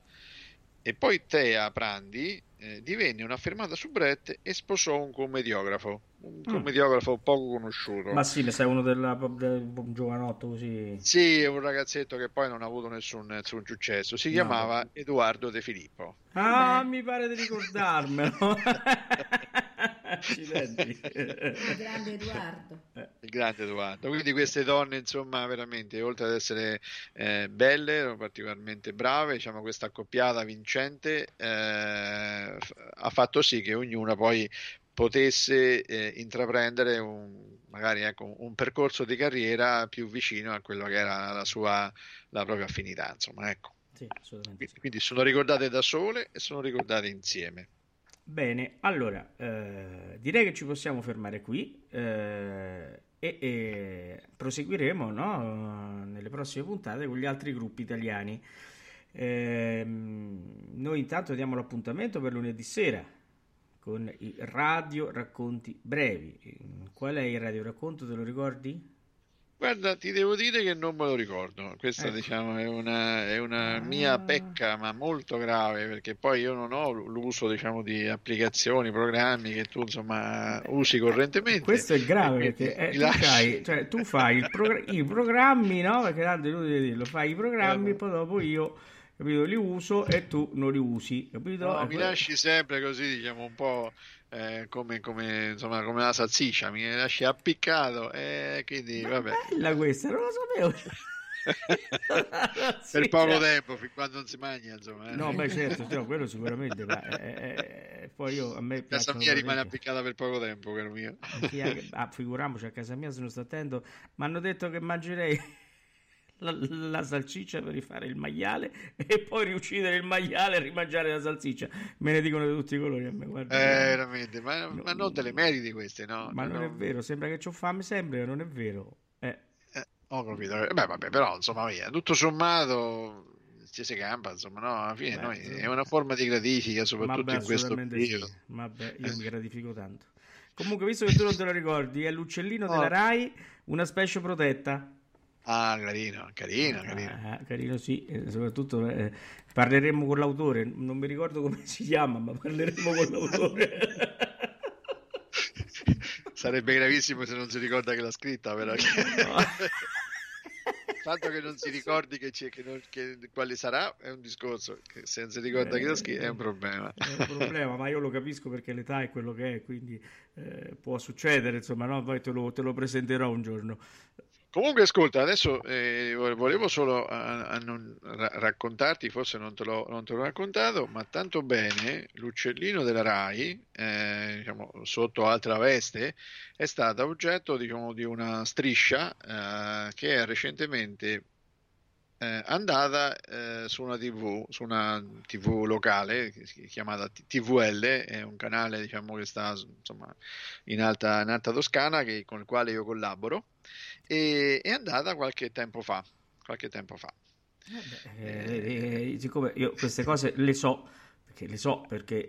e poi Tea Prandi eh, divenne un'affermata soubrette e sposò un commediografo, un commediografo poco conosciuto. Ma sì, ne sai uno della, del giovanotto così. Sì, è un ragazzetto che poi non ha avuto nessun, nessun successo. Si No, chiamava Edoardo De Filippo. Ah, mi pare di ricordarmelo. Accidenti. Il grande Edoardo. Il grande Edoardo. Quindi queste donne, insomma, veramente, oltre ad essere eh, belle, erano particolarmente brave, diciamo, questa accoppiata vincente eh, ha fatto sì che ognuna poi potesse eh, intraprendere un, magari ecco, un percorso di carriera più vicino a quello che era la sua la propria affinità, insomma, ecco. Sì, assolutamente Quindi, sì. quindi sono ricordate da sole e sono ricordate insieme. Bene, allora eh, direi che ci possiamo fermare qui eh, e, e proseguiremo no, nelle prossime puntate con gli altri gruppi italiani. Ehm, noi intanto diamo l'appuntamento per lunedì sera con i radio racconti brevi. Qual è il radio racconto? Te lo ricordi? Guarda, ti devo dire che non me lo ricordo. Questa, Ecco. diciamo, è una, è una mia Ah. pecca, ma molto grave, perché poi io non ho l'uso, diciamo, di applicazioni, programmi che tu, insomma, usi correntemente. Questo è grave perché eh, tu, fai, cioè, tu fai il progr- i programmi, no? Perché tanto è inutile dirlo, fai i programmi, Eh. poi dopo io capito, li uso e tu non li usi, capito? No, mi lasci sempre così, diciamo, un po' eh, come, come, insomma, come la salsiccia, mi lasci appiccato e quindi, vabbè. Bella questa, non lo sapevo. Per poco tempo, fin quando non si mangia, insomma. eh. No, beh, certo, no, quello sicuramente, ma eh, eh, poi io, a me Casa mia rimane appiccata per poco tempo, caro mio. Che- Ah, figuriamoci, a casa mia se non sto attento, mi hanno detto che mangerei la, la salsiccia per rifare il maiale e poi riuccidere il maiale e rimangiare la salsiccia. Me ne dicono di tutti i colori a me, guarda. Eh, veramente, ma, No, ma non te le meriti queste, no? Ma non No. è vero, sembra che ho fame sempre, ma non è vero. Eh, Eh, ho capito. Beh, vabbè, però, insomma, via, tutto sommato ci si campa, insomma, no? Alla fine Beh, noi- è una forma di gratifica, soprattutto vabbè, in questo assolutamente sì. periodo. Vabbè, io mi gratifico tanto. Comunque, visto che tu non te lo ricordi, è l'uccellino No. della Rai, una specie protetta. Ah, carino, carino, carino. Ah, carino sì, eh, soprattutto eh, parleremo con l'autore, non mi ricordo come si chiama, ma parleremo con l'autore. Sarebbe gravissimo se non si ricorda che l'ha scritta, però. No. Fatto che non si ricordi che c'è, che non- che- quale sarà è un discorso, che se non si ricorda chi l'ha scritto è un problema. È un problema, ma io lo capisco perché l'età è quello che è, quindi eh, può succedere, insomma, no? Poi te lo, te lo presenterò un giorno. Comunque, ascolta, adesso eh, vo- volevo solo a- a non- ra- raccontarti, forse non te, l'ho, non te l'ho raccontato, ma tanto bene l'uccellino della Rai, eh, diciamo, sotto altra veste, è stata oggetto diciamo, di una striscia eh, che è recentemente eh, andata eh, su una TV, su una TV locale chiamata TVL, è un canale diciamo, che sta insomma, in alta, in alta Toscana che- con il quale io collaboro e è andata qualche tempo fa. Qualche tempo fa. Eh, eh, siccome io queste cose le so, perché le so perché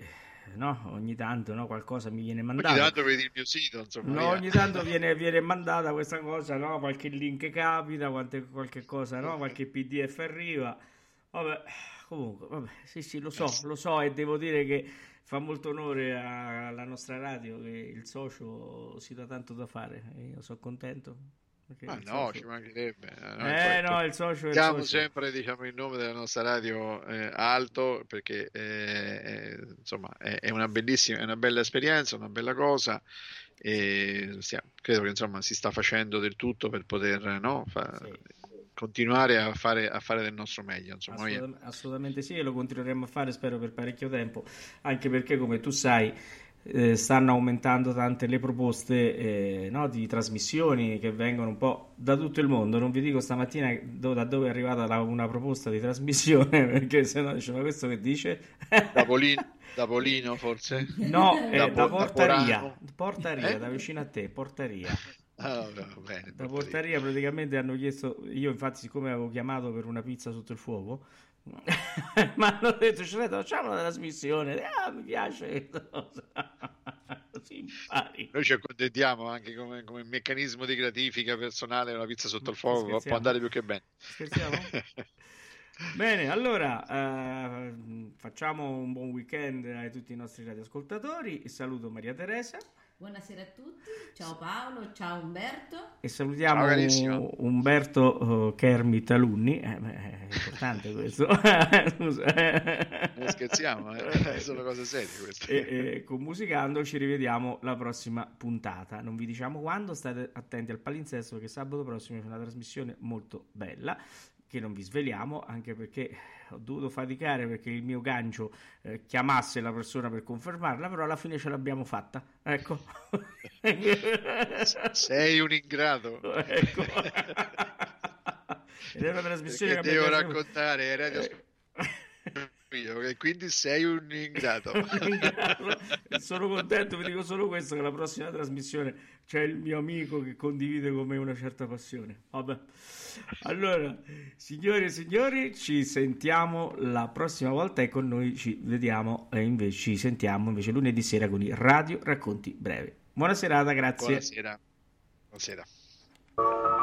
no, ogni tanto no, qualcosa mi viene Ogni mandato. tanto vedi il mio sito, insomma. No, ogni tanto viene, viene mandata questa cosa, no? Qualche link capita, quante- qualche cosa, no? Qualche PDF arriva. Vabbè, comunque, vabbè, sì, sì, lo so, lo so e devo dire che fa molto onore alla nostra radio che il socio si dà tanto da fare io sono contento. Ma no, socio- ci mancherebbe. Eh no, il socio è il socio. sempre diciamo, il nome della nostra radio eh, alto perché eh, eh, insomma è, è una bellissima, è una bella esperienza, una bella cosa e stiamo- credo che insomma si sta facendo del tutto per poter no, fa- Sì. continuare a fare, a fare del nostro meglio. Insomma, Noi- Assolut- assolutamente sì, e lo continueremo a fare, spero, per parecchio tempo, anche perché, come tu sai, eh, stanno aumentando tante le proposte eh, no, di trasmissioni che vengono un po' da tutto il mondo. Non vi dico stamattina do- da dove è arrivata la- una proposta di trasmissione, perché se no dice, ma questo che dice? da, Polino, da Polino forse? No, è Da da Po- da Portaria? Portaria, Eh? da vicino a te, Portaria. Ah, va bene, Da portaria. portaria praticamente hanno chiesto, io infatti siccome avevo chiamato per una pizza sotto il fuoco, mi hanno detto, "Ci facciamo una trasmissione, ah mi piace impari. Noi ci accontentiamo anche come, come meccanismo di gratifica personale una pizza sotto il fuoco può Scherziamo? andare più che bene. Scherziamo? Bene, allora eh, facciamo un buon weekend a tutti i nostri radioascoltatori, saluto Maria Teresa Buonasera a tutti, ciao Paolo, ciao Umberto. e salutiamo Ciao. Umberto eh, Kermit Alunni, eh, beh, è importante questo. Non scherziamo, eh. sono cose serie queste. e, e con Musicando ci rivediamo la prossima puntata. Non vi diciamo quando, state attenti al palinsesto perché sabato prossimo c'è una trasmissione molto bella che non vi sveliamo anche perché ho dovuto faticare perché il mio gancio eh, chiamasse la persona per confermarla, però alla fine ce l'abbiamo fatta. Ecco. Sei un ingrato. ecco. Ed è una trasmissione Perché che devo raccontare radio io, e quindi sei un ingrato. E sono contento, vi dico solo questo, che la prossima trasmissione c'è il mio amico che condivide con me una certa passione. Vabbè. Allora, signore e signori, ci sentiamo la prossima volta e con noi ci vediamo e invece ci sentiamo invece lunedì sera con i Radio Racconti Brevi. Buona serata, grazie. Buonasera. Buonasera.